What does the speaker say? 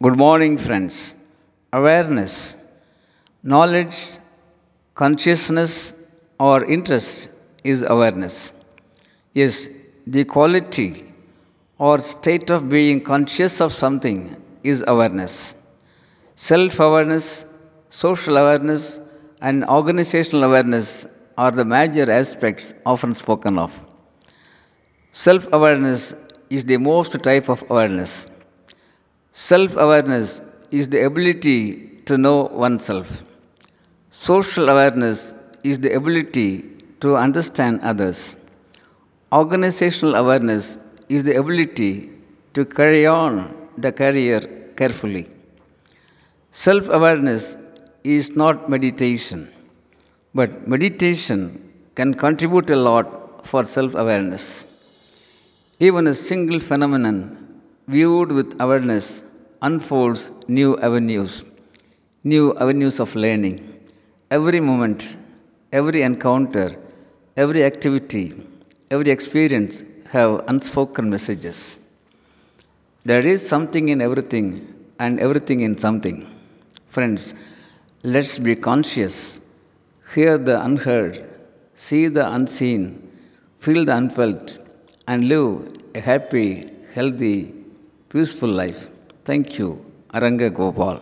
Good morning, friends. Awareness, knowledge, consciousness, or interest is awareness. Yes, the quality or state of being conscious of something is awareness. Self awareness, social awareness, and organizational awareness are the major aspects often spoken of. Self awareness is the most type of awareness. Self awareness is the ability to know oneself. Social awareness is the ability to understand others. Organizational awareness is the ability to carry on the career carefully. Self awareness is not meditation, but meditation can contribute a lot for self awareness. Even a single phenomenon viewed with awareness unfolds new avenues, new avenues of learning. Every moment, every encounter, every activity, every experience have unspoken messages. There is something in everything and everything in something. Friends, let's be conscious, hear the unheard, see the unseen, feel the unfelt, and live a happy, healthy, peaceful life. Thank you Aranga Gopal